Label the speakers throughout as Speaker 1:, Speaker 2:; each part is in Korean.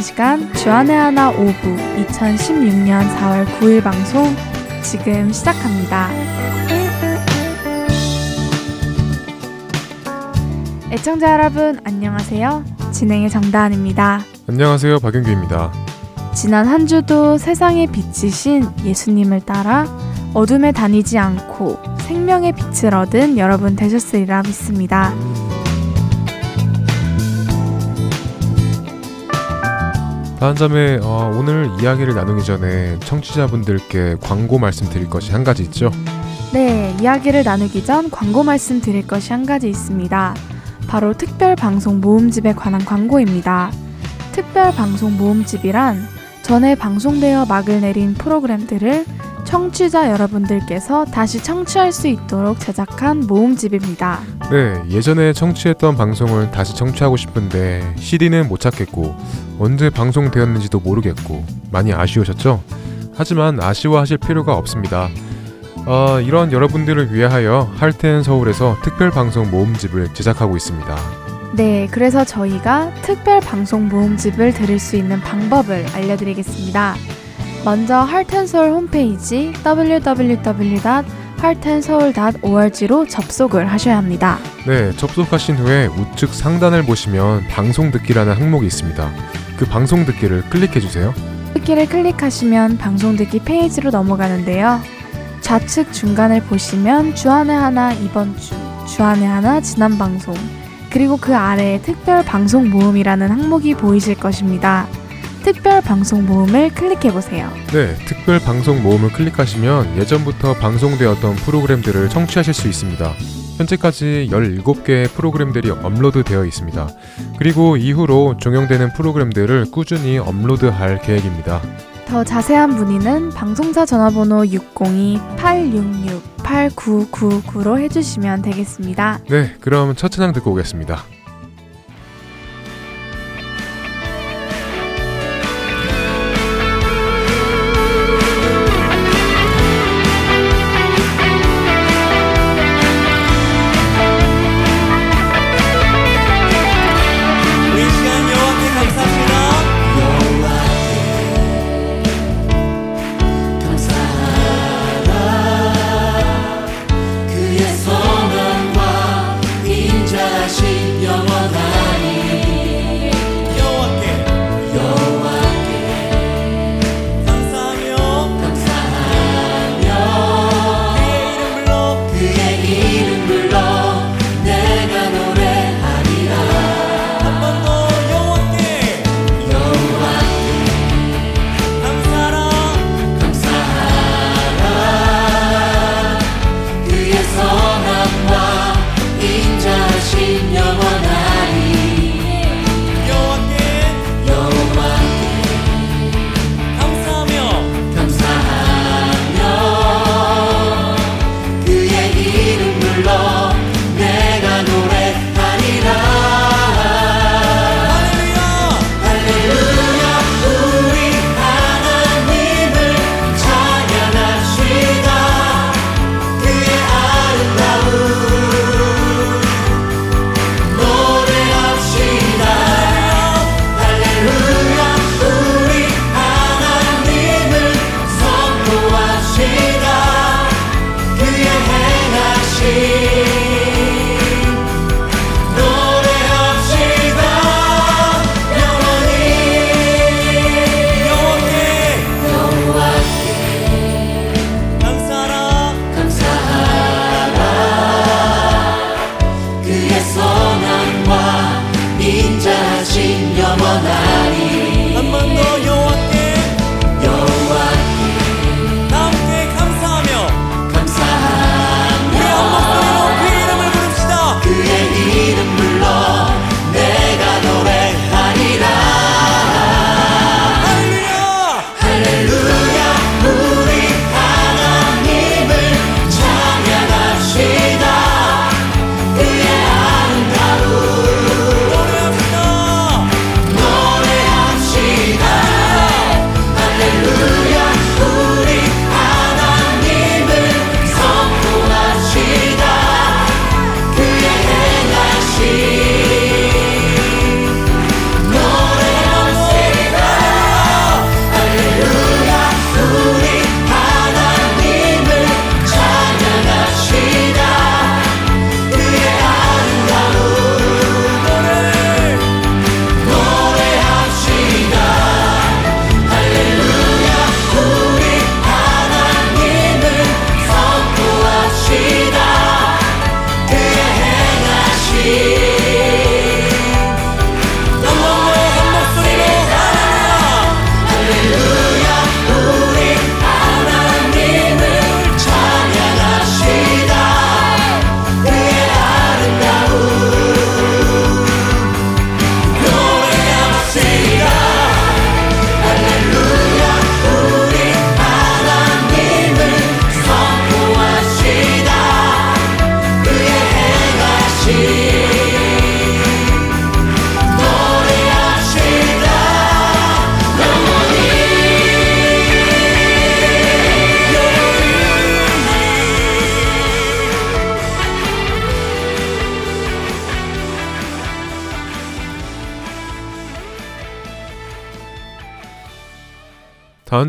Speaker 1: 함께하는 시간 주안의 하나 5부 2016년 4월 9일 방송 지금 시작합니다. 애청자 여러분 안녕하세요. 진행의 정다은입니다.
Speaker 2: 안녕하세요. 박윤규입니다.
Speaker 1: 지난 한 주도 세상의 빛이신 예수님을 따라 어둠에 다니지 않고 생명의 빛을 얻은 여러분 되셨으리라 믿습니다.
Speaker 2: 한 점에 어, 오늘 이야기를 나누기 전에 청취자분들께 광고 말씀드릴 것이 한 가지 있죠.
Speaker 1: 네, 이야기를 나누기 전 광고 말씀드릴 것이 한 가지 있습니다. 바로 특별 방송 모음집에 관한 광고입니다. 특별 방송 모음집이란 전에 방송되어 막을 내린 프로그램들을 청취자 여러분들께서 다시 청취할 수 있도록 제작한 모음집입니다.
Speaker 2: 네, 예전에 청취했던 방송을 다시 청취하고 싶은데 CD는 못 찾겠고 언제 방송되었는지도 모르겠고 많이 아쉬우셨죠? 하지만 아쉬워하실 필요가 없습니다. 어, 이런 여러분들을 위하여 할텐 서울에서 특별 방송 모음집을 제작하고 있습니다.
Speaker 1: 네, 그래서 저희가 특별 방송 모음집을 들을 수 있는 방법을 알려드리겠습니다. 먼저 할텐서울 홈페이지 www.할텐서울.org로 접속을 하셔야 합니다.
Speaker 2: 네, 접속하신 후에 우측 상단을 보시면 방송 듣기라는 항목이 있습니다. 그 방송 듣기를 클릭해 주세요.
Speaker 1: 듣기를 클릭하시면 방송 듣기 페이지로 넘어가는데요. 좌측 중간을 보시면 주안의 하나 이번 주, 주안의 하나 지난 방송, 그리고 그 아래에 특별 방송 모음이라는 항목이 보이실 것입니다. 특별 방송 모음을 클릭해 보세요.
Speaker 2: 네, 특별 방송 모음을 클릭하시면 예전부터 방송되었던 프로그램들을 청취하실 수 있습니다. 현재까지 17개의 프로그램들이 업로드되어 있습니다. 그리고 이후로 종영되는 프로그램들을 꾸준히 업로드할 계획입니다.
Speaker 1: 더 자세한 문의는 방송사 전화번호 602-866-8999로 해주시면 되겠습니다.
Speaker 2: 네, 그럼 첫 찬양 듣고 오겠습니다.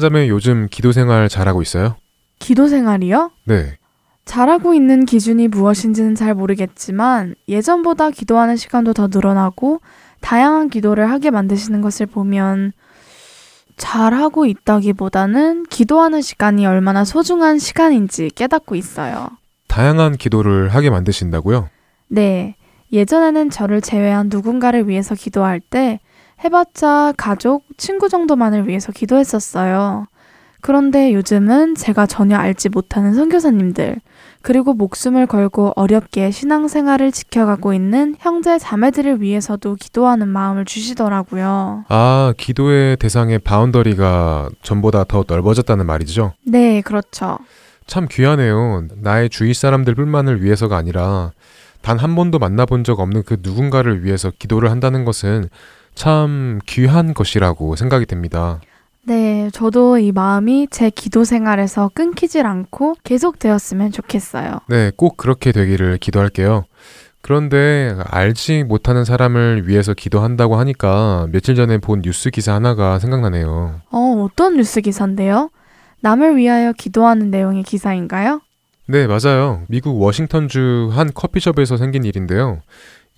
Speaker 2: 자매 요즘 기도 생활 잘하고 있어요?
Speaker 1: 기도 생활이요?
Speaker 2: 네.
Speaker 1: 잘하고 있는 기준이 무엇인지는 잘 모르겠지만 예전보다 기도하는 시간도 더 늘어나고 다양한 기도를 하게 만드시는 것을 보면 잘하고 있다기보다는 기도하는 시간이 얼마나 소중한 시간인지 깨닫고 있어요.
Speaker 2: 다양한 기도를 하게 만드신다고요?
Speaker 1: 네. 예전에는 저를 제외한 누군가를 위해서 기도할 때 해봤자 가족, 친구 정도만을 위해서 기도했었어요. 그런데 요즘은 제가 전혀 알지 못하는 선교사님들, 그리고 목숨을 걸고 어렵게 신앙생활을 지켜가고 있는 형제 자매들을 위해서도 기도하는 마음을 주시더라고요.
Speaker 2: 아, 기도의 대상의 바운더리가 전보다 더 넓어졌다는 말이죠?
Speaker 1: 네, 그렇죠.
Speaker 2: 참 귀하네요. 나의 주위 사람들 뿐만을 위해서가 아니라 단 한 번도 만나본 적 없는 그 누군가를 위해서 기도를 한다는 것은 참 귀한 것이라고 생각이 됩니다.
Speaker 1: 네, 저도 이 마음이 제 기도 생활에서 끊기질 않고 계속되었으면 좋겠어요.
Speaker 2: 네, 꼭 그렇게 되기를 기도할게요. 그런데 알지 못하는 사람을 위해서 기도한다고 하니까 며칠 전에 본 뉴스 기사 하나가 생각나네요.
Speaker 1: 어, 어떤 뉴스 기사인데요? 남을 위하여 기도하는 내용의 기사인가요?
Speaker 2: 네, 맞아요. 미국 워싱턴주 한 커피숍에서 생긴 일인데요.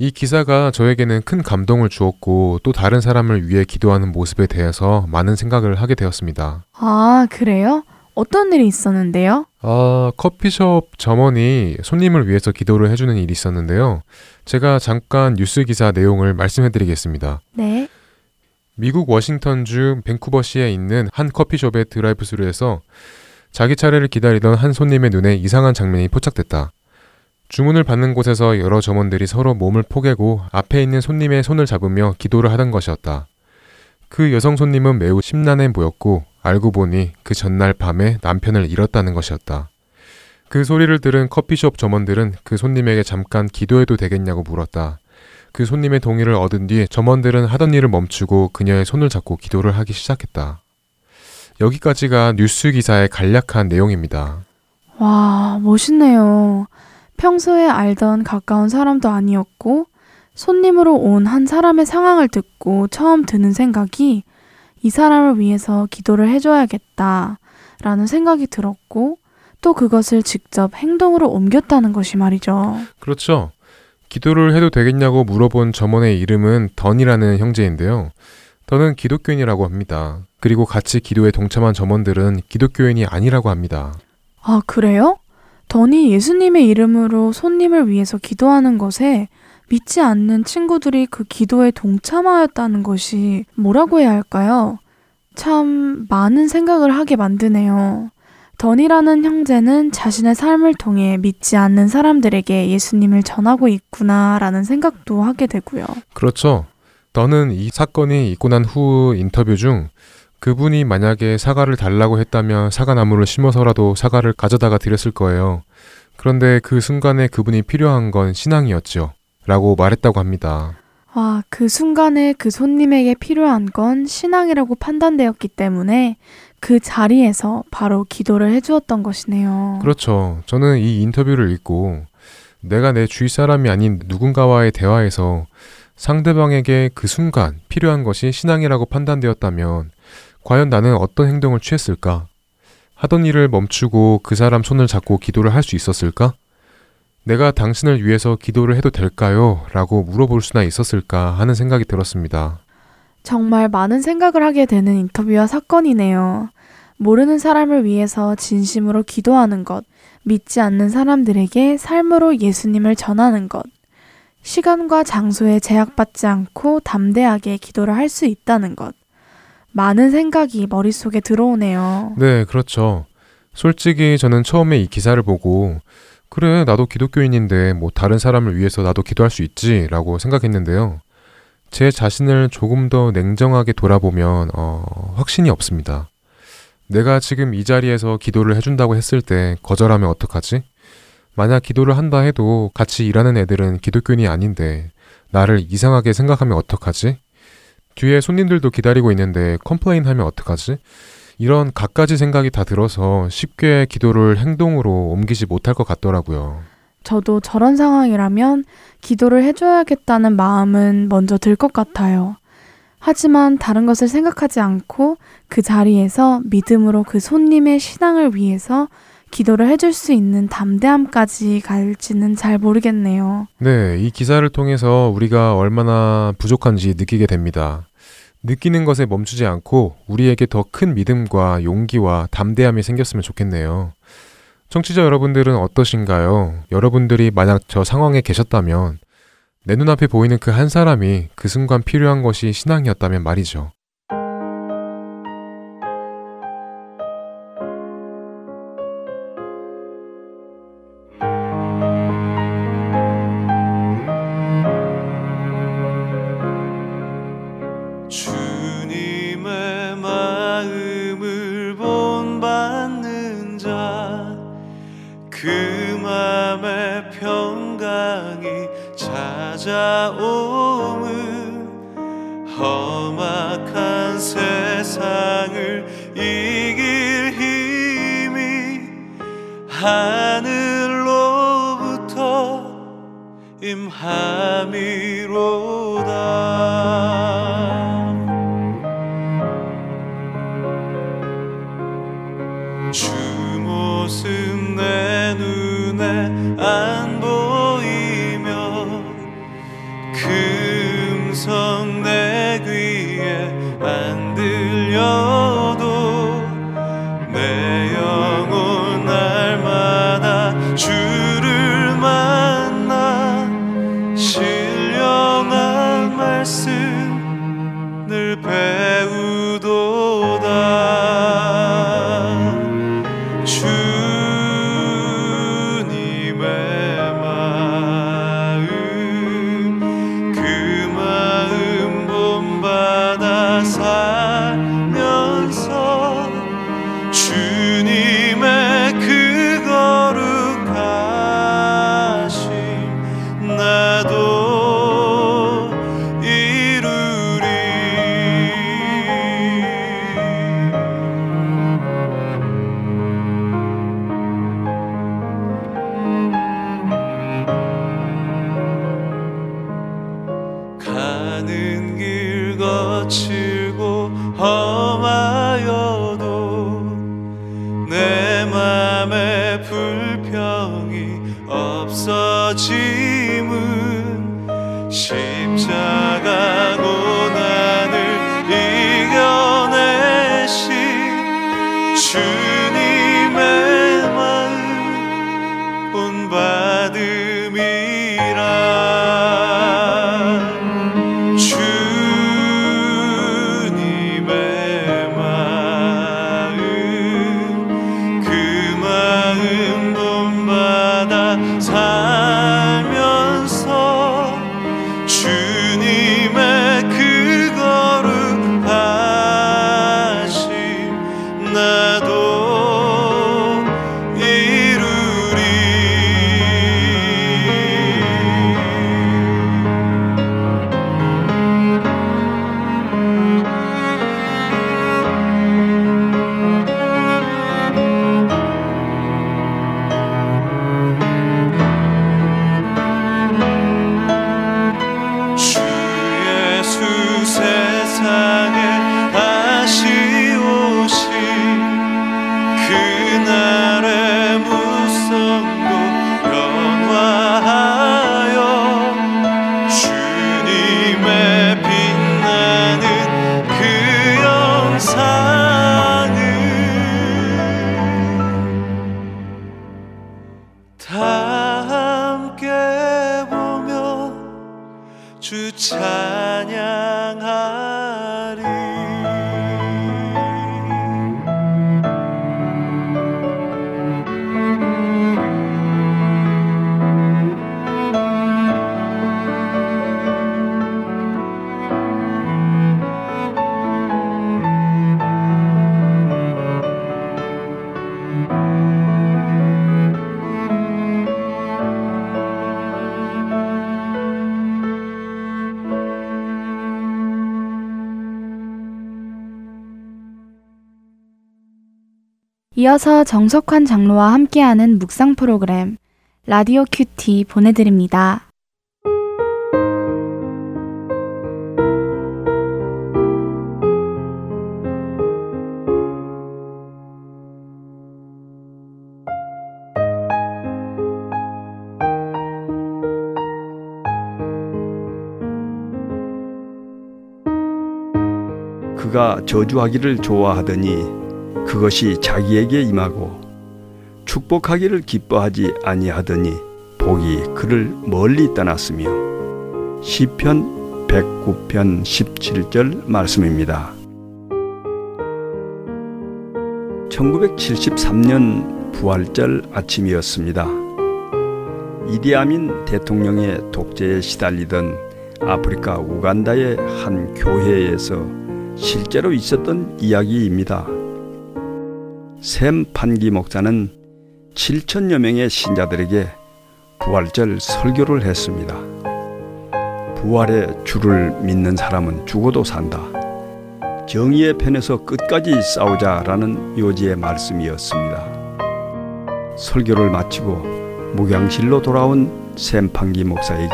Speaker 2: 이 기사가 저에게는 큰 감동을 주었고 또 다른 사람을 위해 기도하는 모습에 대해서 많은 생각을 하게 되었습니다.
Speaker 1: 아, 그래요? 어떤 일이 있었는데요?
Speaker 2: 아, 커피숍 점원이 손님을 위해서 기도를 해주는 일이 있었는데요. 제가 잠깐 뉴스 기사 내용을 말씀해 드리겠습니다.
Speaker 1: 네.
Speaker 2: 미국 워싱턴주 밴쿠버시에 있는 한 커피숍의 드라이브스루에서 자기 차례를 기다리던 한 손님의 눈에 이상한 장면이 포착됐다. 주문을 받는 곳에서 여러 점원들이 서로 몸을 포개고 앞에 있는 손님의 손을 잡으며 기도를 하던 것이었다. 그 여성 손님은 매우 심란해 보였고 알고 보니 그 전날 밤에 남편을 잃었다는 것이었다. 그 소리를 들은 커피숍 점원들은 그 손님에게 잠깐 기도해도 되겠냐고 물었다. 그 손님의 동의를 얻은 뒤 점원들은 하던 일을 멈추고 그녀의 손을 잡고 기도를 하기 시작했다. 여기까지가 뉴스 기사의 간략한 내용입니다.
Speaker 1: 와, 멋있네요. 평소에 알던 가까운 사람도 아니었고, 손님으로 온 한 사람의 상황을 듣고 처음 드는 생각이 이 사람을 위해서 기도를 해줘야겠다. 라는 생각이 들었고, 또 그것을 직접 행동으로 옮겼다는 것이 말이죠.
Speaker 2: 그렇죠. 기도를 해도 되겠냐고 물어본 점원의 이름은 던이라는 형제인데요. 던은 기독교인이라고 합니다. 그리고 같이 기도에 동참한 점원들은 기독교인이 아니라고 합니다.
Speaker 1: 아, 그래요? 던이 예수님의 이름으로 손님을 위해서 기도하는 것에 믿지 않는 친구들이 그 기도에 동참하였다는 것이 뭐라고 해야 할까요? 참 많은 생각을 하게 만드네요. 던이라는 형제는 자신의 삶을 통해 믿지 않는 사람들에게 예수님을 전하고 있구나라는 생각도 하게 되고요.
Speaker 2: 그렇죠. 던은 이 사건이 있고 난 후 인터뷰 중 그분이 만약에 사과를 달라고 했다면 사과나무를 심어서라도 사과를 가져다가 드렸을 거예요. 그런데 그 순간에 그분이 필요한 건 신앙이었죠. 라고 말했다고 합니다.
Speaker 1: 와, 그 순간에 그 손님에게 필요한 건 신앙이라고 판단되었기 때문에 그 자리에서 바로 기도를 해주었던 것이네요.
Speaker 2: 그렇죠. 저는 이 인터뷰를 읽고 내가 내 주위 사람이 아닌 누군가와의 대화에서 상대방에게 그 순간 필요한 것이 신앙이라고 판단되었다면 과연 나는 어떤 행동을 취했을까? 하던 일을 멈추고 그 사람 손을 잡고 기도를 할 수 있었을까? 내가 당신을 위해서 기도를 해도 될까요? 라고 물어볼 수나 있었을까 하는 생각이 들었습니다.
Speaker 1: 정말 많은 생각을 하게 되는 인터뷰와 사건이네요. 모르는 사람을 위해서 진심으로 기도하는 것, 믿지 않는 사람들에게 삶으로 예수님을 전하는 것, 시간과 장소에 제약받지 않고 담대하게 기도를 할 수 있다는 것. 많은 생각이 머릿속에 들어오네요.
Speaker 2: 네, 그렇죠. 솔직히 저는 처음에 이 기사를 보고 그래, 나도 기독교인인데 뭐 다른 사람을 위해서 나도 기도할 수 있지 라고 생각했는데요. 제 자신을 조금 더 냉정하게 돌아보면 어, 확신이 없습니다. 내가 지금 이 자리에서 기도를 해준다고 했을 때 거절하면 어떡하지? 만약 기도를 한다 해도 같이 일하는 애들은 기독교인이 아닌데 나를 이상하게 생각하면 어떡하지? 뒤에 손님들도 기다리고 있는데 complain 하면 어떡하지? 이런 갖가지 생각이 다 들어서 쉽게 기도를 행동으로 옮기지 못할 것 같더라고요.
Speaker 1: 저도 저런 상황이라면 기도를 해줘야겠다는 마음은 먼저 들 것 같아요. 하지만 다른 것을 생각하지 않고 그 자리에서 믿음으로 그 손님의 신앙을 위해서 기도를 해줄 수 있는 담대함까지 갈지는 잘 모르겠네요.
Speaker 3: 네, 이 기사를 통해서 우리가 얼마나 부족한지 느끼게 됩니다. 느끼는 것에 멈추지 않고 우리에게 더 큰 믿음과 용기와 담대함이 생겼으면 좋겠네요. 청취자 여러분들은 어떠신가요? 여러분들이 만약 저 상황에 계셨다면 내 눈앞에 보이는 그 한 사람이 그 순간 필요한 것이 신앙이었다면 말이죠.
Speaker 1: 이어서 정석환 장로와 함께하는 묵상 프로그램 라디오 큐티 보내드립니다.
Speaker 4: 그가 저주하기를 좋아하더니 그것이 자기에게 임하고 축복하기를 기뻐하지 아니하더니 복이 그를 멀리 떠났으며 시편 109편 17절 말씀입니다. 1973년 부활절 아침이었습니다. 이디아민 대통령의 독재에 시달리던 아프리카 우간다의 한 교회에서 실제로 있었던 이야기입니다. 샘 판기 목사는 7천여 명의 신자들에게 부활절 설교를 했습니다. 부활의 주를 믿는 사람은 죽어도 산다. 정의의 편에서 끝까지 싸우자라는 요지의 말씀이었습니다. 설교를 마치고 목양실로 돌아온 샘판기 목사에게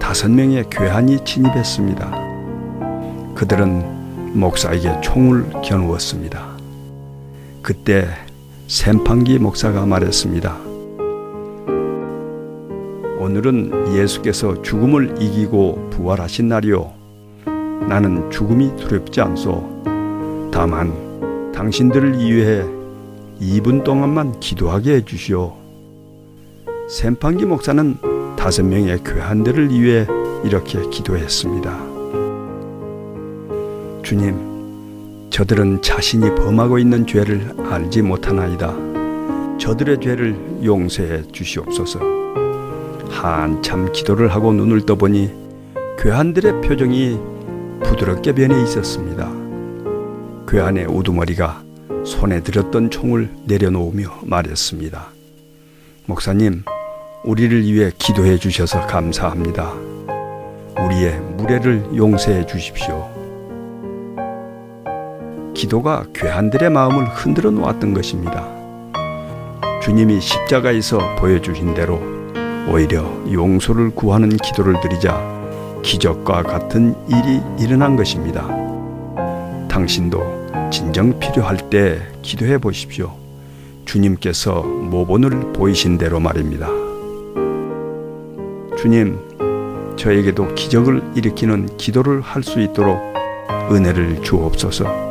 Speaker 4: 다섯 명의 괴한이 침입했습니다. 그들은 목사에게 총을 겨누었습니다. 그때 샘판기 목사가 말했습니다. 오늘은 예수께서 죽음을 이기고 부활하신 날이요. 나는 죽음이 두렵지 않소. 다만 당신들을 위해 2분 동안만 기도하게 해주시오. 샘판기 목사는 다섯 명의 괴한들을 위해 이렇게 기도했습니다. 주님, 저들은 자신이 범하고 있는 죄를 알지 못하나이다. 저들의 죄를 용서해 주시옵소서. 한참 기도를 하고 눈을 떠보니 괴한들의 표정이 부드럽게 변해 있었습니다. 괴한의 우두머리가 손에 들었던 총을 내려놓으며 말했습니다. 목사님, 우리를 위해 기도해 주셔서 감사합니다. 우리의 무례를 용서해 주십시오. 기도가 괴한들의 마음을 흔들어 놓았던 것입니다. 주님이 십자가에서 보여주신 대로 오히려 용서를 구하는 기도를 드리자 기적과 같은 일이 일어난 것입니다. 당신도 진정 필요할 때 기도해 보십시오. 주님께서 모본을 보이신 대로 말입니다. 주님, 저에게도 기적을 일으키는 기도를 할 수 있도록 은혜를 주옵소서.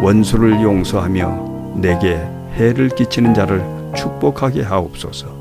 Speaker 4: 원수를 용서하며 내게 해를 끼치는 자를 축복하게 하옵소서.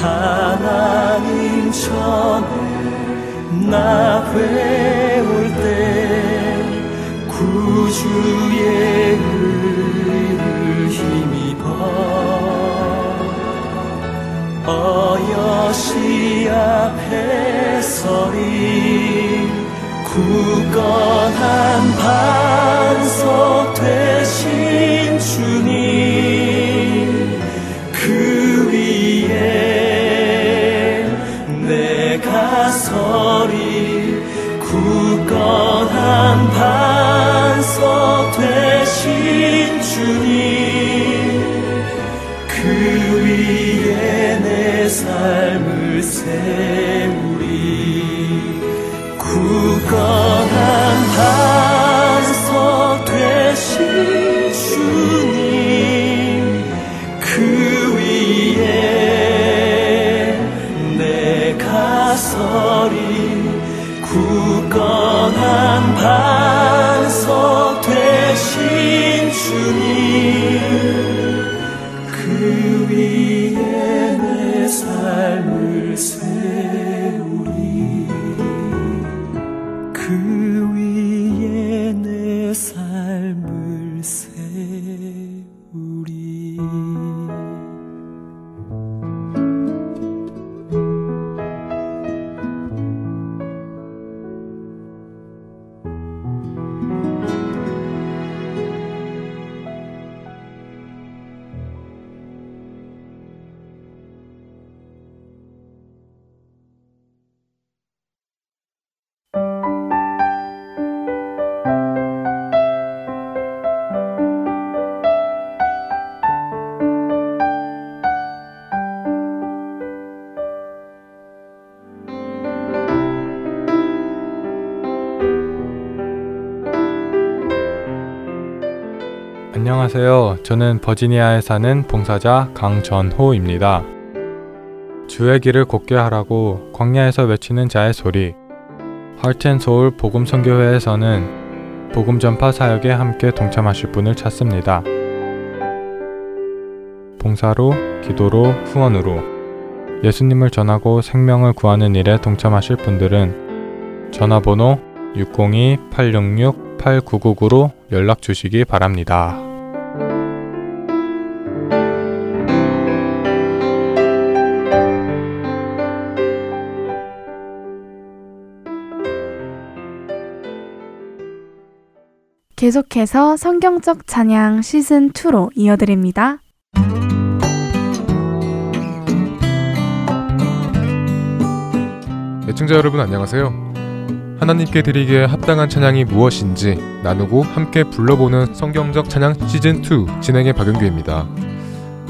Speaker 5: 하나님 전에 나 배울 때 구주의 의를 힘입어 어여시 앞에 서리 굳건한 반석 되신 주님 굳건한 반석 되신 주님 그 위에 내 삶을 세우리. 굳건한 반석 되신 주님 그 위에 내가 서리 반석 되신 주님. 그 위
Speaker 6: 안녕하세요. 저는 버지니아에 사는 봉사자 강전호입니다. 주의 길을 곱게 하라고 광야에서 외치는 자의 소리. 하트앤소울 복음선교회에서는 복음 전파 사역에 함께 동참하실 분을 찾습니다. 봉사로, 기도로, 후원으로 예수님을 전하고 생명을 구하는 일에 동참하실 분들은 전화번호 602-866-8999로 연락 주시기 바랍니다.
Speaker 1: 계속해서 성경적 찬양 시즌 2로 이어드립니다.
Speaker 2: 애청자 여러분 안녕하세요. 하나님께 드리기에 합당한 찬양이 무엇인지 나누고 함께 불러보는 성경적 찬양 시즌 2 진행의 박은규입니다.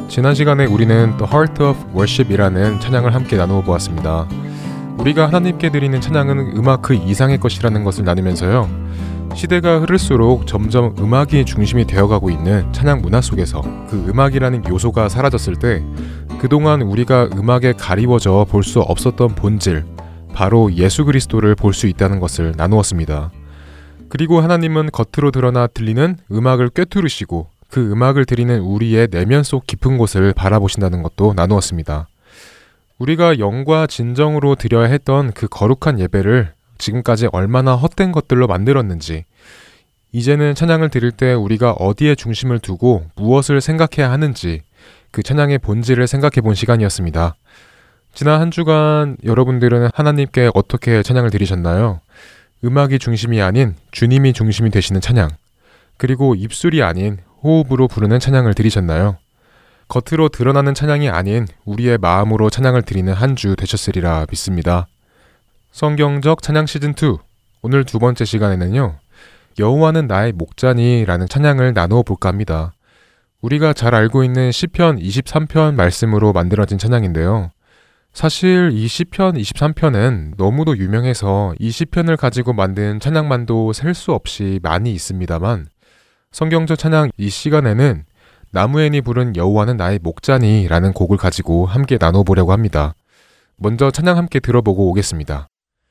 Speaker 2: 지난 시간에 우리는 The Heart of Worship이라는 찬양을 함께 나누어 보았습니다. 우리가 하나님께 드리는 찬양은 음악 그 이상의 것이라는 것을 나누면서요. 시대가 흐를수록 점점 음악이 중심이 되어가고 있는 찬양 문화 속에서 그 음악이라는 요소가 사라졌을 때 그동안 우리가 음악에 가리워져 볼 수 없었던 본질, 바로 예수 그리스도를 볼 수 있다는 것을 나누었습니다. 그리고 하나님은 겉으로 드러나 들리는 음악을 꿰뚫으시고 그 음악을 드리는 우리의 내면 속 깊은 곳을 바라보신다는 것도 나누었습니다. 우리가 영과 진정으로 드려야 했던 그 거룩한 예배를 지금까지 얼마나 헛된 것들로 만들었는지, 이제는 찬양을 드릴 때 우리가 어디에 중심을 두고 무엇을 생각해야 하는지 그 찬양의 본질을 생각해 본 시간이었습니다. 지난 한 주간 여러분들은 하나님께 어떻게 찬양을 드리셨나요? 음악이 중심이 아닌 주님이 중심이 되시는 찬양, 그리고 입술이 아닌 호흡으로 부르는 찬양을 드리셨나요? 겉으로 드러나는 찬양이 아닌 우리의 마음으로 찬양을 드리는 한 주 되셨으리라 믿습니다. 성경적 찬양 시즌 2 오늘 두 번째 시간에는요. 여호와는 나의 목자니라는 찬양을 나누어 볼까 합니다. 우리가 잘 알고 있는 시편 23편 말씀으로 만들어진 찬양인데요. 사실 이 시편 23편은 너무도 유명해서 이 시편을 가지고 만든 찬양만도 셀 수 없이 많이 있습니다만 성경적 찬양 이 시간에는 나무엔이 부른 여호와는 나의 목자니라는 곡을 가지고 함께 나눠보려고 합니다. 먼저 찬양 함께 들어보고 오겠습니다.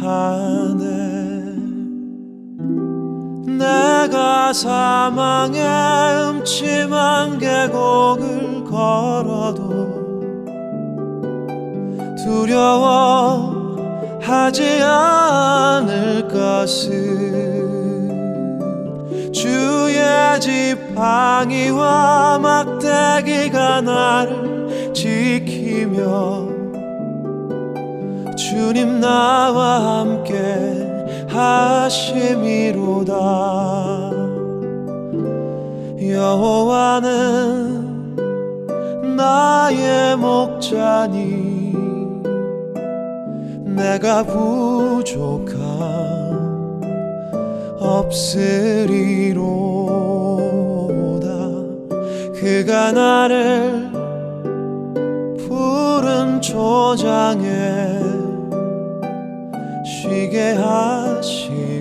Speaker 7: 하네 내가 사망의 음침한 계곡을 걸어도 두려워하지 않을 것은 주의 지팡이와 막대기가 나를 지키며 주님 나와 함께 하심이로다. 여호와는 나의 목자니 내가 부족함 없으리로다. 그가 나를 푸른 초장에 쉬게 하시고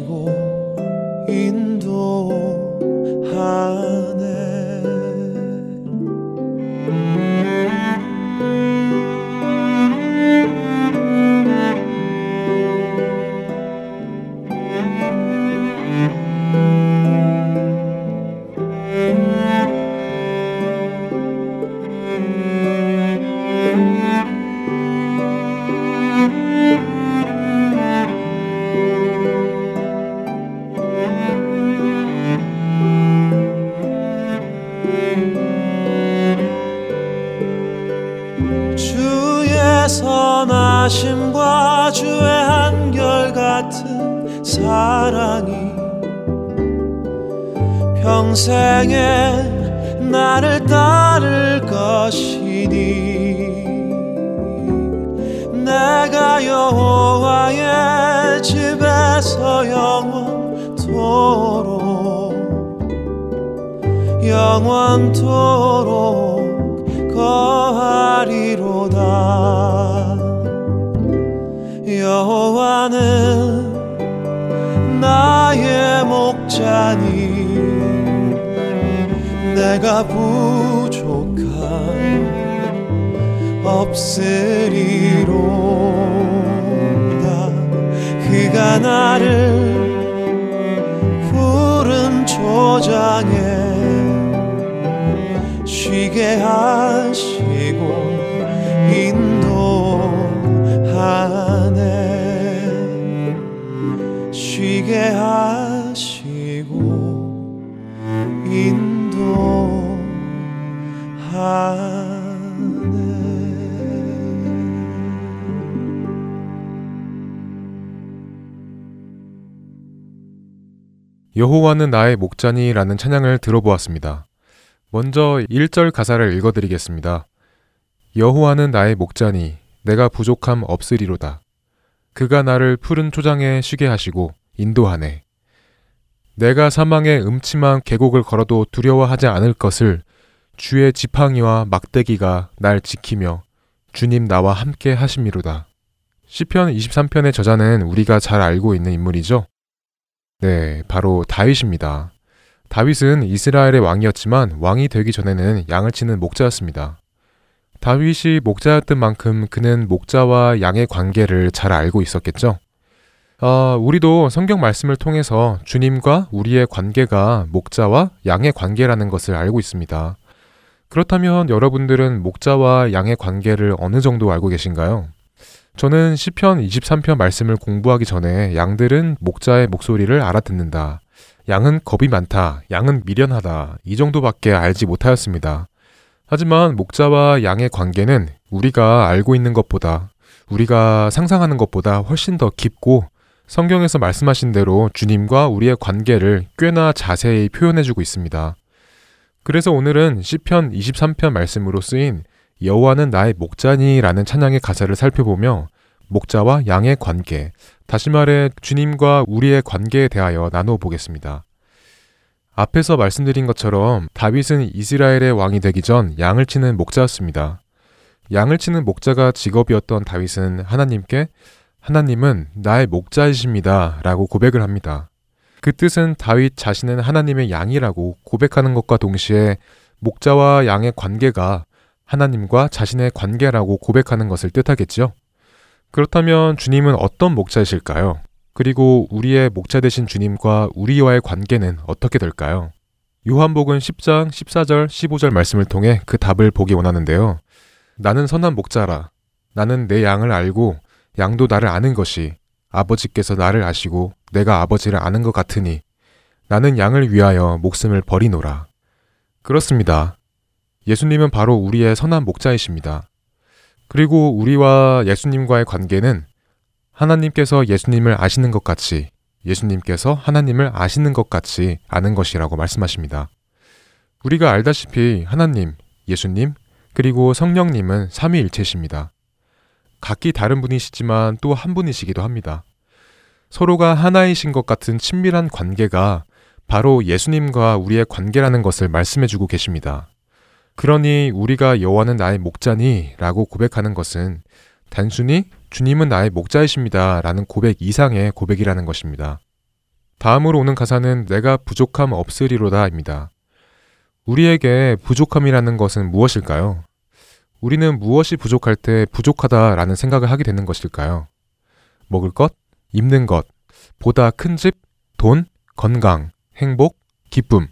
Speaker 7: 하시고 인도하네
Speaker 2: 여호와는 나의 목자니라는 찬양을 들어보았습니다. 먼저 1절 가사를 읽어드리겠습니다. 여호와는 나의 목자니 내가 부족함 없으리로다. 그가 나를 푸른 초장에 쉬게 하시고 인도하네. 내가 사망의 음침한 계곡을 걸어도 두려워하지 않을 것을 주의 지팡이와 막대기가 날 지키며 주님 나와 함께 하심이로다. 시편 23편의 저자는 우리가 잘 알고 있는 인물이죠. 네, 바로 다윗입니다. 다윗은 이스라엘의 왕이었지만 왕이 되기 전에는 양을 치는 목자였습니다. 다윗이 목자였던 만큼 그는 목자와 양의 관계를 잘 알고 있었겠죠. 아, 우리도 성경 말씀을 통해서 주님과 우리의 관계가 목자와 양의 관계라는 것을 알고 있습니다. 그렇다면 여러분들은 목자와 양의 관계를 어느 정도 알고 계신가요? 저는 시편 23편 말씀을 공부하기 전에 양들은 목자의 목소리를 알아듣는다. 양은 겁이 많다. 양은 미련하다. 이 정도밖에 알지 못하였습니다. 하지만 목자와 양의 관계는 우리가 알고 있는 것보다 우리가 상상하는 것보다 훨씬 더 깊고 성경에서 말씀하신 대로 주님과 우리의 관계를 꽤나 자세히 표현해주고 있습니다. 그래서 오늘은 시편 23편 말씀으로 쓰인 여호와는 나의 목자니라는 찬양의 가사를 살펴보며 목자와 양의 관계, 다시 말해 주님과 우리의 관계에 대하여 나누어 보겠습니다. 앞에서 말씀드린 것처럼 다윗은 이스라엘의 왕이 되기 전 양을 치는 목자였습니다. 양을 치는 목자가 직업이었던 다윗은 하나님께 하나님은 나의 목자이십니다. 라고 고백을 합니다. 그 뜻은 다윗 자신은 하나님의 양이라고 고백하는 것과 동시에 목자와 양의 관계가 하나님과 자신의 관계라고 고백하는 것을 뜻하겠죠. 그렇다면 주님은 어떤 목자이실까요? 그리고 우리의 목자 되신 주님과 우리와의 관계는 어떻게 될까요? 요한복음 10장 14절 15절 말씀을 통해 그 답을 보기 원하는데요. 나는 선한 목자라. 나는 내 양을 알고 양도 나를 아는 것이 아버지께서 나를 아시고 내가 아버지를 아는 것 같으니 나는 양을 위하여 목숨을 버리노라. 그렇습니다. 예수님은 바로 우리의 선한 목자이십니다. 그리고 우리와 예수님과의 관계는 하나님께서 예수님을 아시는 것 같이 예수님께서 하나님을 아시는 것 같이 아는 것이라고 말씀하십니다. 우리가 알다시피 하나님, 예수님, 그리고 성령님은 삼위일체십니다. 각기 다른 분이시지만 또 한 분이시기도 합니다. 서로가 하나이신 것 같은 친밀한 관계가 바로 예수님과 우리의 관계라는 것을 말씀해 주고 계십니다. 그러니 우리가 여호와는 나의 목자니 라고 고백하는 것은 단순히 주님은 나의 목자이십니다 라는 고백 이상의 고백이라는 것입니다. 다음으로 오는 가사는 내가 부족함 없으리로다입니다. 우리에게 부족함이라는 것은 무엇일까요? 우리는 무엇이 부족할 때 부족하다라는 생각을 하게 되는 것일까요? 먹을 것, 입는 것, 보다 큰 집, 돈, 건강, 행복, 기쁨.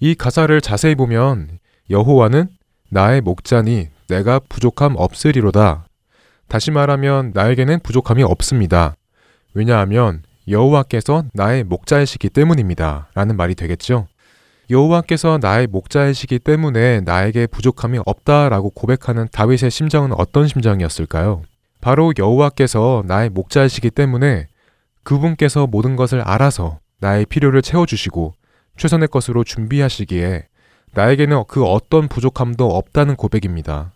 Speaker 2: 이 가사를 자세히 보면 여호와는 나의 목자니 내가 부족함 없으리로다. 다시 말하면 나에게는 부족함이 없습니다. 왜냐하면 여호와께서 나의 목자이시기 때문입니다. 라는 말이 되겠죠. 여호와께서 나의 목자이시기 때문에 나에게 부족함이 없다라고 고백하는 다윗의 심정은 어떤 심정이었을까요? 바로 여호와께서 나의 목자이시기 때문에 그분께서 모든 것을 알아서 나의 필요를 채워주시고 최선의 것으로 준비하시기에 나에게는 그 어떤 부족함도 없다는 고백입니다.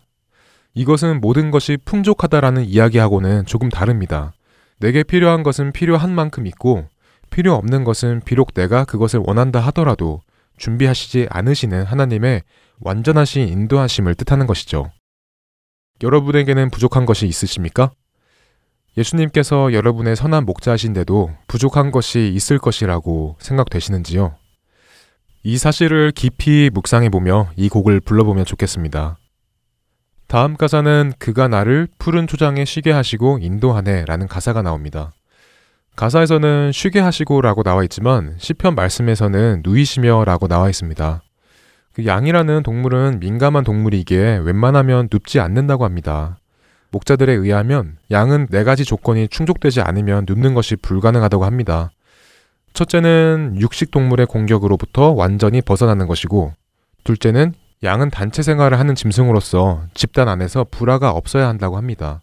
Speaker 2: 이것은 모든 것이 풍족하다라는 이야기하고는 조금 다릅니다. 내게 필요한 것은 필요한 만큼 있고 필요 없는 것은 비록 내가 그것을 원한다 하더라도 준비하시지 않으시는 하나님의 완전하신 인도하심을 뜻하는 것이죠. 여러분에게는 부족한 것이 있으십니까? 예수님께서 여러분의 선한 목자이신데도 부족한 것이 있을 것이라고 생각되시는지요? 이 사실을 깊이 묵상해 보며 이 곡을 불러보면 좋겠습니다. 다음 가사는 그가 나를 푸른 초장에 쉬게 하시고 인도하네 라는 가사가 나옵니다. 가사에서는 쉬게 하시고라고 나와 있지만 시편 말씀에서는 누이시며라고 나와 있습니다. 그 양이라는 동물은 민감한 동물이기에 웬만하면 눕지 않는다고 합니다. 목자들에 의하면 양은 네 가지 조건이 충족되지 않으면 눕는 것이 불가능하다고 합니다. 첫째는 육식 동물의 공격으로부터 완전히 벗어나는 것이고, 둘째는 양은 단체 생활을 하는 짐승으로서 집단 안에서 불화가 없어야 한다고 합니다.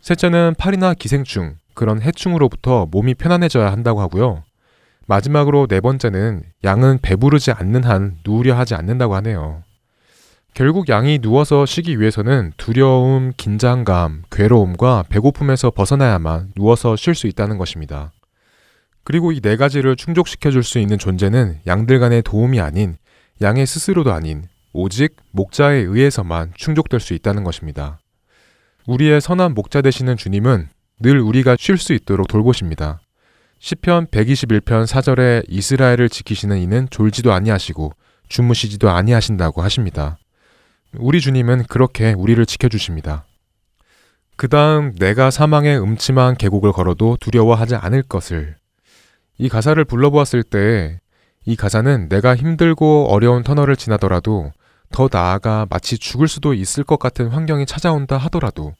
Speaker 2: 셋째는 팔이나 기생충, 그런 해충으로부터 몸이 편안해져야 한다고 하고요. 마지막으로 네 번째는 양은 배부르지 않는 한 누우려 하지 않는다고 하네요. 결국 양이 누워서 쉬기 위해서는 두려움, 긴장감, 괴로움과 배고픔에서 벗어나야만 누워서 쉴 수 있다는 것입니다. 그리고 이 네 가지를 충족시켜 줄 수 있는 존재는 양들 간의 도움이 아닌 양의 스스로도 아닌 오직 목자에 의해서만 충족될 수 있다는 것입니다. 우리의 선한 목자 되시는 주님은 늘 우리가 쉴 수 있도록 돌보십니다. 시편 121편 4절에 이스라엘을 지키시는 이는 졸지도 아니하시고 주무시지도 아니하신다고 하십니다. 우리 주님은 그렇게 우리를 지켜주십니다. 그 다음 내가 사망의 음침한 계곡을 걸어도 두려워하지 않을 것을 이 가사를 불러보았을 때 이 가사는 내가 힘들고 어려운 터널을 지나더라도 더 나아가 마치 죽을 수도 있을 것 같은 환경이 찾아온다 하더라도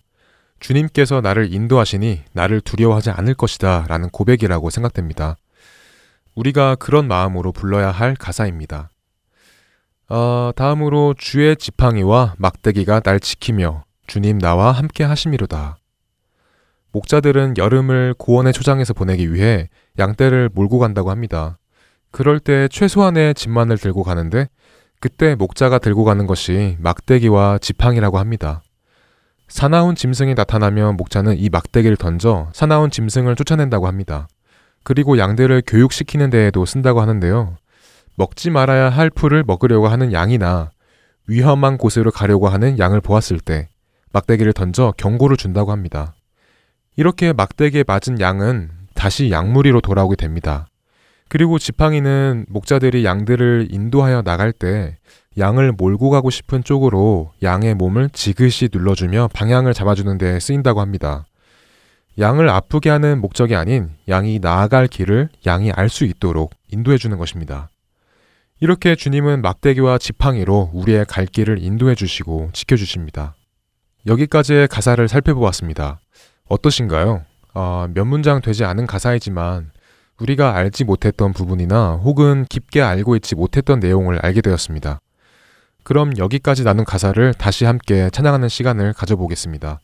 Speaker 2: 주님께서 나를 인도하시니 나를 두려워하지 않을 것이다 라는 고백이라고 생각됩니다. 우리가 그런 마음으로 불러야 할 가사입니다. 어, 다음으로 주의 지팡이와 막대기가 날 지키며 주님 나와 함께 하심이로다. 목자들은 여름을 고원의 초장에서 보내기 위해 양떼를 몰고 간다고 합니다. 그럴 때 최소한의 짐만을 들고 가는데 그때 목자가 들고 가는 것이 막대기와 지팡이라고 합니다. 사나운 짐승이 나타나면 목자는 이 막대기를 던져 사나운 짐승을 쫓아낸다고 합니다. 그리고 양들을 교육시키는 데에도 쓴다고 하는데요. 먹지 말아야 할 풀을 먹으려고 하는 양이나 위험한 곳으로 가려고 하는 양을 보았을 때 막대기를 던져 경고를 준다고 합니다. 이렇게 막대기에 맞은 양은 다시 양무리로 돌아오게 됩니다. 그리고 지팡이는 목자들이 양들을 인도하여 나갈 때 양을 몰고 가고 싶은 쪽으로 양의 몸을 지그시 눌러주며 방향을 잡아주는 데 쓰인다고 합니다. 양을 아프게 하는 목적이 아닌 양이 나아갈 길을 양이 알 수 있도록 인도해 주는 것입니다. 이렇게 주님은 막대기와 지팡이로 우리의 갈 길을 인도해 주시고 지켜 주십니다. 여기까지의 가사를 살펴보았습니다. 어떠신가요? 어, 몇 문장 되지 않은 가사이지만 우리가 알지 못했던 부분이나 혹은 깊게 알고 있지 못했던 내용을 알게 되었습니다. 그럼 여기까지 나눈 가사를 다시 함께 찬양하는 시간을 가져보겠습니다.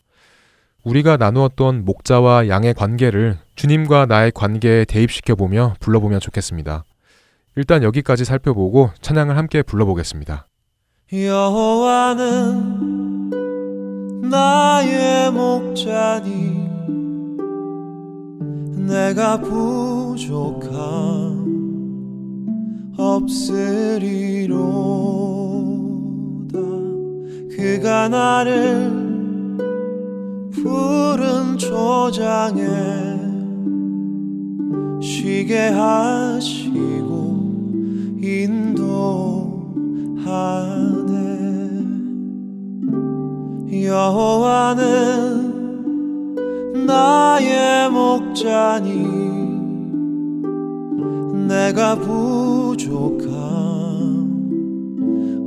Speaker 2: 우리가 나누었던 목자와 양의 관계를 주님과 나의 관계에 대입시켜 보며 불러보면 좋겠습니다. 일단 여기까지 살펴보고 찬양을 함께 불러보겠습니다.
Speaker 7: 여호와는 나의 목자니 내가 부족함 없으리로다 그가 나를 푸른 초장에 쉬게 하시고 인도하네. 여호와는 나의 목자니 내가 부족함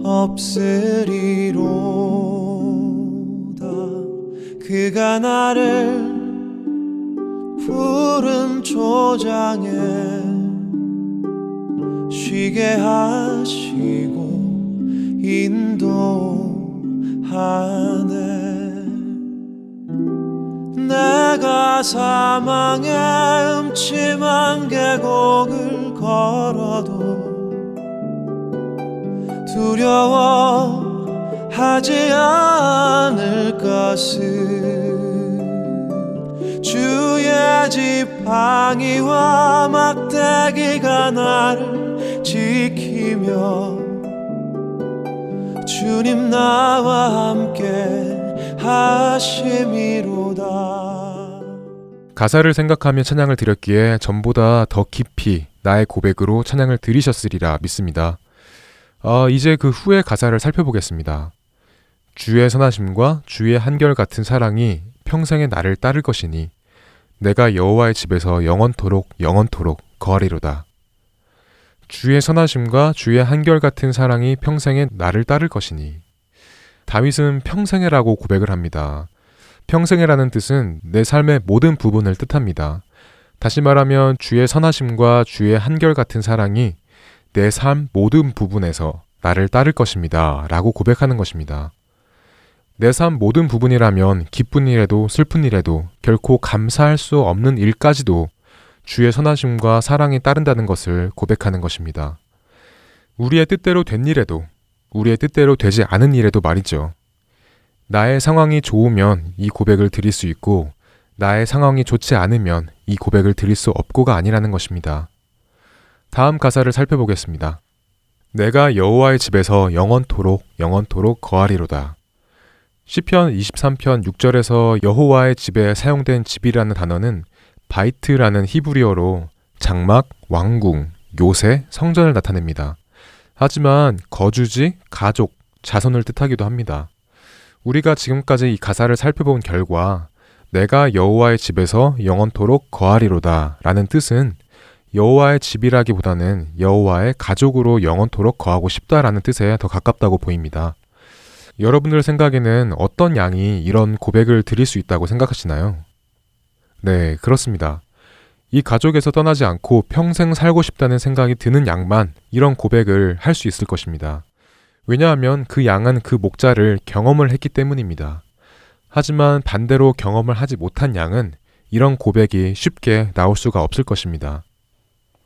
Speaker 7: 없으리로다. 그가 나를 푸른 초장에 쉬게 하시고 인도하네. 내가 사망의 음침한 계곡을 걸어도 두려워하지 않을 것을 주의 지팡이와 막대기가 나를 지키며 주님 나와 함께 하심이로다
Speaker 2: 가사를 생각하며 찬양을 드렸기에 전보다 더 깊이 나의 고백으로 찬양을 드리셨으리라 믿습니다. 어, 이제 그 후의 가사를 살펴보겠습니다. 주의 선하심과 주의 한결같은 사랑이 평생에 나를 따를 것이니 내가 여호와의 집에서 영원토록 영원토록 거하리로다. 주의 선하심과 주의 한결같은 사랑이 평생에 나를 따를 것이니 다윗은 평생에라고 고백을 합니다. 평생에라는 뜻은 내 삶의 모든 부분을 뜻합니다. 다시 말하면 주의 선하심과 주의 한결같은 사랑이 내 삶 모든 부분에서 나를 따를 것입니다. 라고 고백하는 것입니다. 내 삶 모든 부분이라면 기쁜 일에도 슬픈 일에도 결코 감사할 수 없는 일까지도 주의 선하심과 사랑이 따른다는 것을 고백하는 것입니다. 우리의 뜻대로 된 일에도 우리의 뜻대로 되지 않은 일에도 말이죠. 나의 상황이 좋으면 이 고백을 드릴 수 있고 나의 상황이 좋지 않으면 이 고백을 드릴 수 없고가 아니라는 것입니다. 다음 가사를 살펴보겠습니다. 내가 여호와의 집에서 영원토록 영원토록 거하리로다. 시편 23편 6절에서 여호와의 집에 사용된 집이라는 단어는 바이트라는 히브리어로 장막, 왕궁, 요새, 성전을 나타냅니다. 하지만 거주지, 가족, 자손을 뜻하기도 합니다. 우리가 지금까지 이 가사를 살펴본 결과 내가 여호와의 집에서 영원토록 거하리로다 라는 뜻은 여호와의 집이라기보다는 여호와의 가족으로 영원토록 거하고 싶다라는 뜻에 더 가깝다고 보입니다. 여러분들 생각에는 어떤 양이 이런 고백을 드릴 수 있다고 생각하시나요? 네, 그렇습니다. 이 가족에서 떠나지 않고 평생 살고 싶다는 생각이 드는 양만 이런 고백을 할 수 있을 것입니다. 왜냐하면 그 양은 그 목자를 경험을 했기 때문입니다. 하지만 반대로 경험을 하지 못한 양은 이런 고백이 쉽게 나올 수가 없을 것입니다.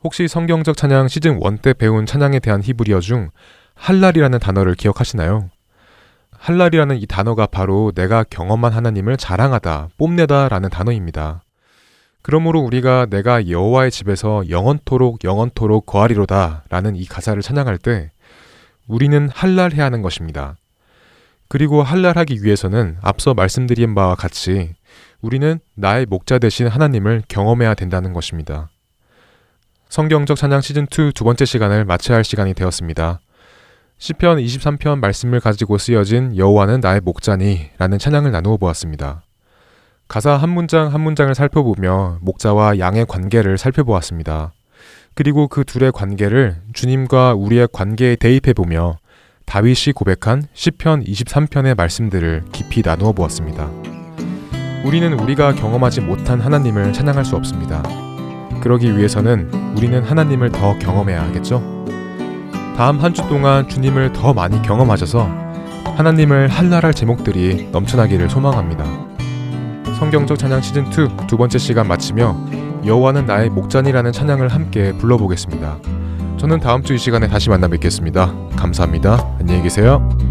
Speaker 2: 혹시 성경적 찬양 시즌 1 때 배운 찬양에 대한 히브리어 중 할랄이라는 단어를 기억하시나요? 할랄이라는 이 단어가 바로 내가 경험한 하나님을 자랑하다, 뽐내다라는 단어입니다. 그러므로 우리가 내가 여호와의 집에서 영원토록 영원토록 거하리로다라는 이 가사를 찬양할 때 우리는 할랄해야 하는 것입니다. 그리고 할랄하기 위해서는 앞서 말씀드린 바와 같이 우리는 나의 목자 되신 하나님을 경험해야 된다는 것입니다. 성경적 찬양 시즌 2 두 번째 시간을 마쳐야 할 시간이 되었습니다. 시편 23편 말씀을 가지고 쓰여진 여호와는 나의 목자니 라는 찬양을 나누어 보았습니다. 가사 한 문장 한 문장을 살펴보며 목자와 양의 관계를 살펴보았습니다. 그리고 그 둘의 관계를 주님과 우리의 관계에 대입해 보며 다윗이 고백한 시편 23편의 말씀들을 깊이 나누어 보았습니다. 우리는 우리가 경험하지 못한 하나님을 찬양할 수 없습니다. 그러기 위해서는 우리는 하나님을 더 경험해야 하겠죠? 다음 한 주 동안 주님을 더 많이 경험하셔서 하나님을 한랄할 제목들이 넘쳐나기를 소망합니다. 성경적 찬양 시즌 2 두 번째 시간 마치며 여호와는 나의 목자니라는 찬양을 함께 불러보겠습니다. 저는 다음 주 이 시간에 다시 만나 뵙겠습니다. 감사합니다. 안녕히 계세요.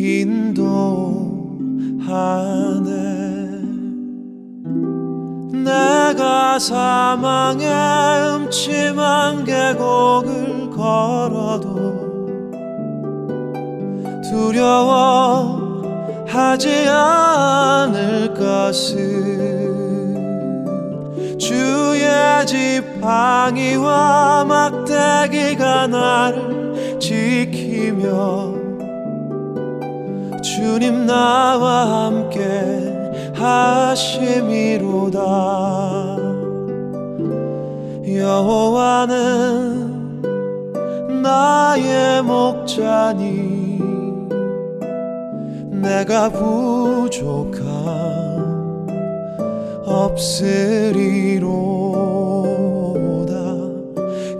Speaker 7: 인도하네. 내가 사망의 음침한 계곡을 걸어도 두려워하지 않을 것은 주의 지팡이와 막대기가 나를 지키며 주님 나와 함께 하심이로다. 여호와는 나의 목자니 내가 부족함 없으리로다.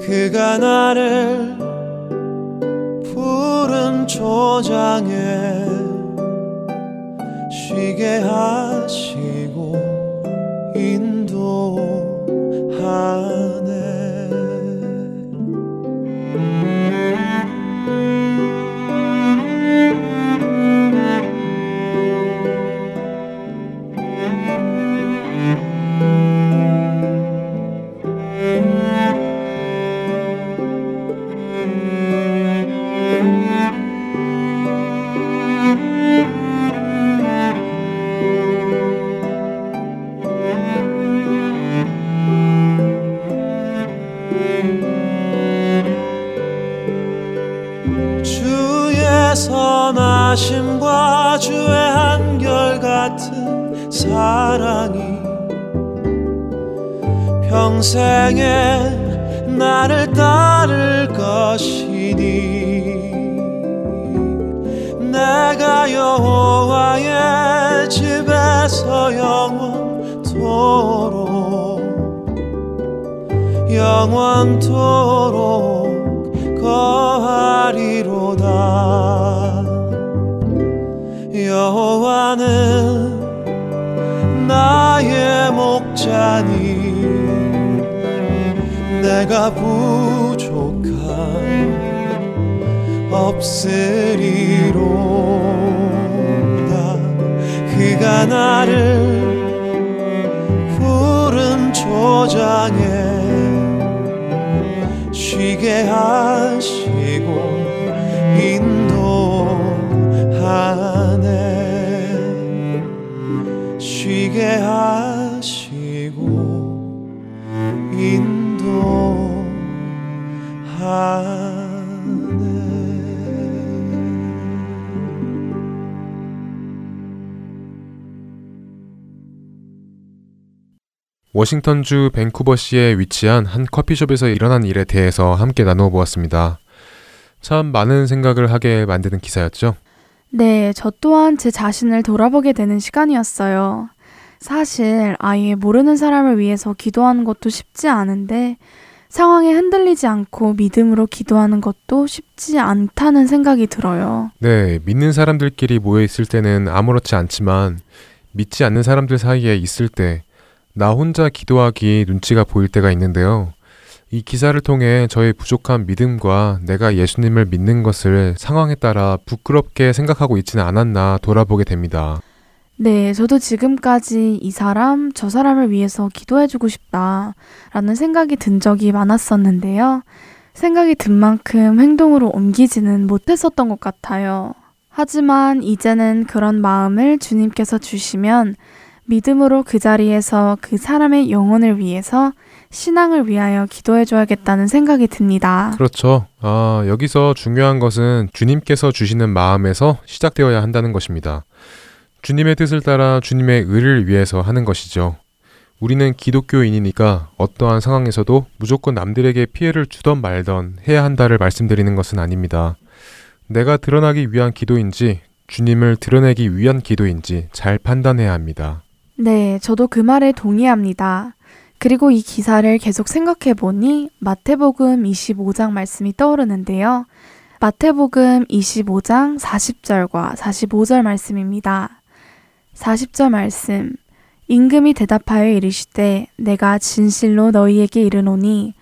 Speaker 7: 그가 나를 푸른 초장에 쉬게 하시고 인도하
Speaker 2: 워싱턴주 밴쿠버시에 위치한 한 커피숍에서 일어난 일에 대해서 함께 나누어 보았습니다. 참 많은 생각을 하게 만드는 기사였죠.
Speaker 1: 네, 저 또한 제 자신을 돌아보게 되는 시간이었어요. 사실 아예 모르는 사람을 위해서 기도하는 것도 쉽지 않은데 상황에 흔들리지 않고 믿음으로 기도하는 것도 쉽지 않다는 생각이 들어요.
Speaker 2: 네, 믿는 사람들끼리 모여 있을 때는 아무렇지 않지만 믿지 않는 사람들 사이에 있을 때 나 혼자 기도하기 눈치가 보일 때가 있는데요. 이 기사를 통해 저의 부족한 믿음과 내가 예수님을 믿는 것을 상황에 따라 부끄럽게 생각하고 있지는 않았나 돌아보게 됩니다.
Speaker 1: 네, 저도 지금까지 이 사람, 저 사람을 위해서 기도해주고 싶다 라는 생각이 든 적이 많았었는데요. 생각이 든 만큼 행동으로 옮기지는 못했었던 것 같아요. 하지만 이제는 그런 마음을 주님께서 주시면 믿음으로 그 자리에서 그 사람의 영혼을 위해서 신앙을 위하여 기도해 줘야겠다는 생각이 듭니다.
Speaker 2: 그렇죠. 아, 여기서 중요한 것은 주님께서 주시는 마음에서 시작되어야 한다는 것입니다. 주님의 뜻을 따라 주님의 의를 위해서 하는 것이죠. 우리는 기독교인이니까 어떠한 상황에서도 무조건 남들에게 피해를 주던 말던 해야 한다를 말씀드리는 것은 아닙니다. 내가 드러나기 위한 기도인지 주님을 드러내기 위한 기도인지 잘 판단해야 합니다.
Speaker 1: 네, 저도 그 말에 동의합니다. 그리고 이 기사를 계속 생각해 보니 마태복음 25장 말씀이 떠오르는데요. 마태복음 25장 40절과 45절 말씀입니다. 40절 말씀. 임금이 대답하여 이르시되 내가 진실로 너희에게 이르노니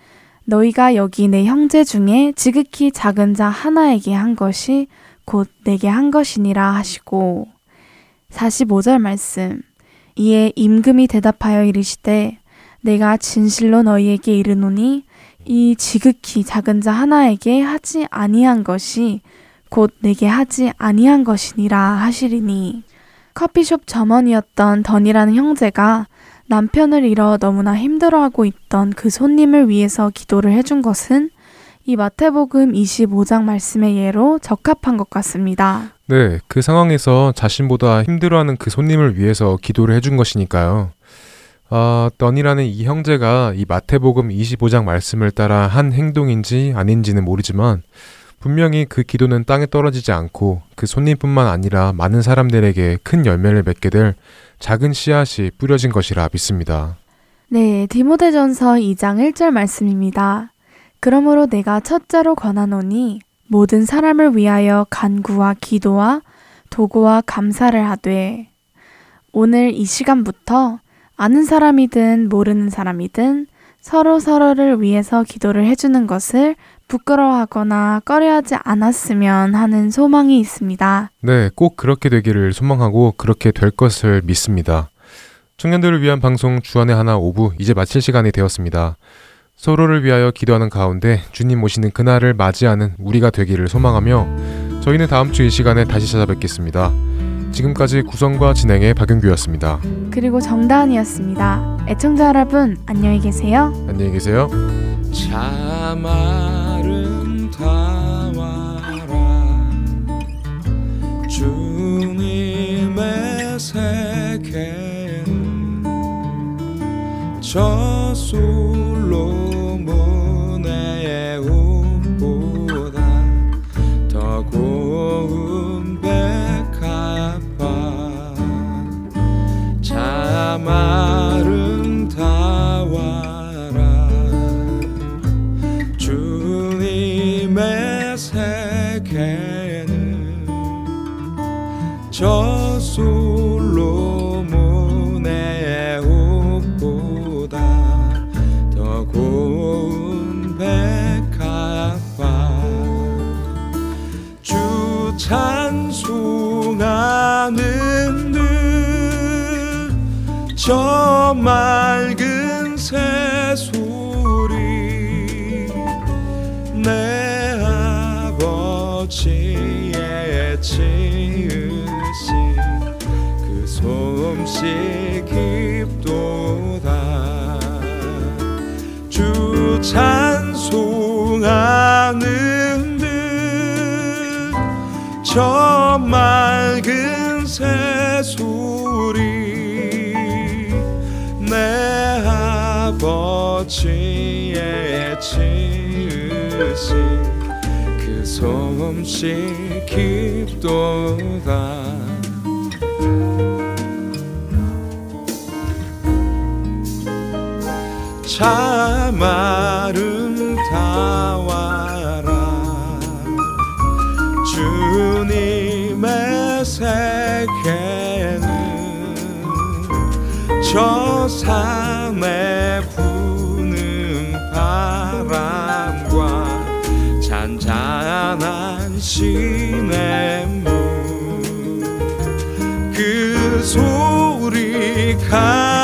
Speaker 1: 너희가 여기 내 형제 중에 지극히 작은 자 하나에게 한 것이 곧 내게 한 것이니라 하시고 45절 말씀. 이에 임금이 대답하여 이르시되 내가 진실로 너희에게 이르노니 이 지극히 작은 자 하나에게 하지 아니한 것이 곧 내게 하지 아니한 것이니라 하시리니. 커피숍 점원이었던 던이라는 형제가 남편을 잃어 너무나 힘들어하고 있던 그 손님을 위해서 기도를 해준 것은 이 마태복음 25장 말씀의 예로 적합한 것 같습니다.
Speaker 2: 네, 그 상황에서 자신보다 힘들어하는 그 손님을 위해서 기도를 해준 것이니까요. 아, 던이라는 이 형제가 이 마태복음 25장 말씀을 따라 한 행동인지 아닌지는 모르지만 분명히 그 기도는 땅에 떨어지지 않고 그 손님뿐만 아니라 많은 사람들에게 큰 열매를 맺게 될 작은 씨앗이 뿌려진 것이라 믿습니다.
Speaker 1: 네, 디모데전서 2장 1절 말씀입니다. 그러므로 내가 첫째로 권하노니 모든 사람을 위하여 간구와 기도와 도구와 감사를 하되 오늘 이 시간부터 아는 사람이든 모르는 사람이든 서로 서로를 위해서 기도를 해주는 것을 부끄러워하거나 꺼려하지 않았으면 하는 소망이 있습니다.
Speaker 2: 네, 꼭 그렇게 되기를 소망하고 그렇게 될 것을 믿습니다. 청년들을 위한 방송 주안의 하나 5부 이제 마칠 시간이 되었습니다. 서로를 위하여 기도하는 가운데 주님 모시는 그날을 맞이하는 우리가 되기를 소망하며 저희는 다음 주 이 시간에 다시 찾아뵙겠습니다. 지금까지 구성과 진행의 박윤규였습니다.
Speaker 1: 그리고 정다은이었습니다. 애청자 여러분 안녕히 계세요.
Speaker 2: 안녕히 계세요.
Speaker 7: 주님의
Speaker 3: 세계는 저 소리 참 맑은 새소리 내 아버지의 지으신 그 솜씨 깊도다. 주 찬송하는 듯저 맑은 새소리 아버지의 지으신 그 솜씨 깊도다. 참 아름다워라. 주님의 세계는 저 산에 소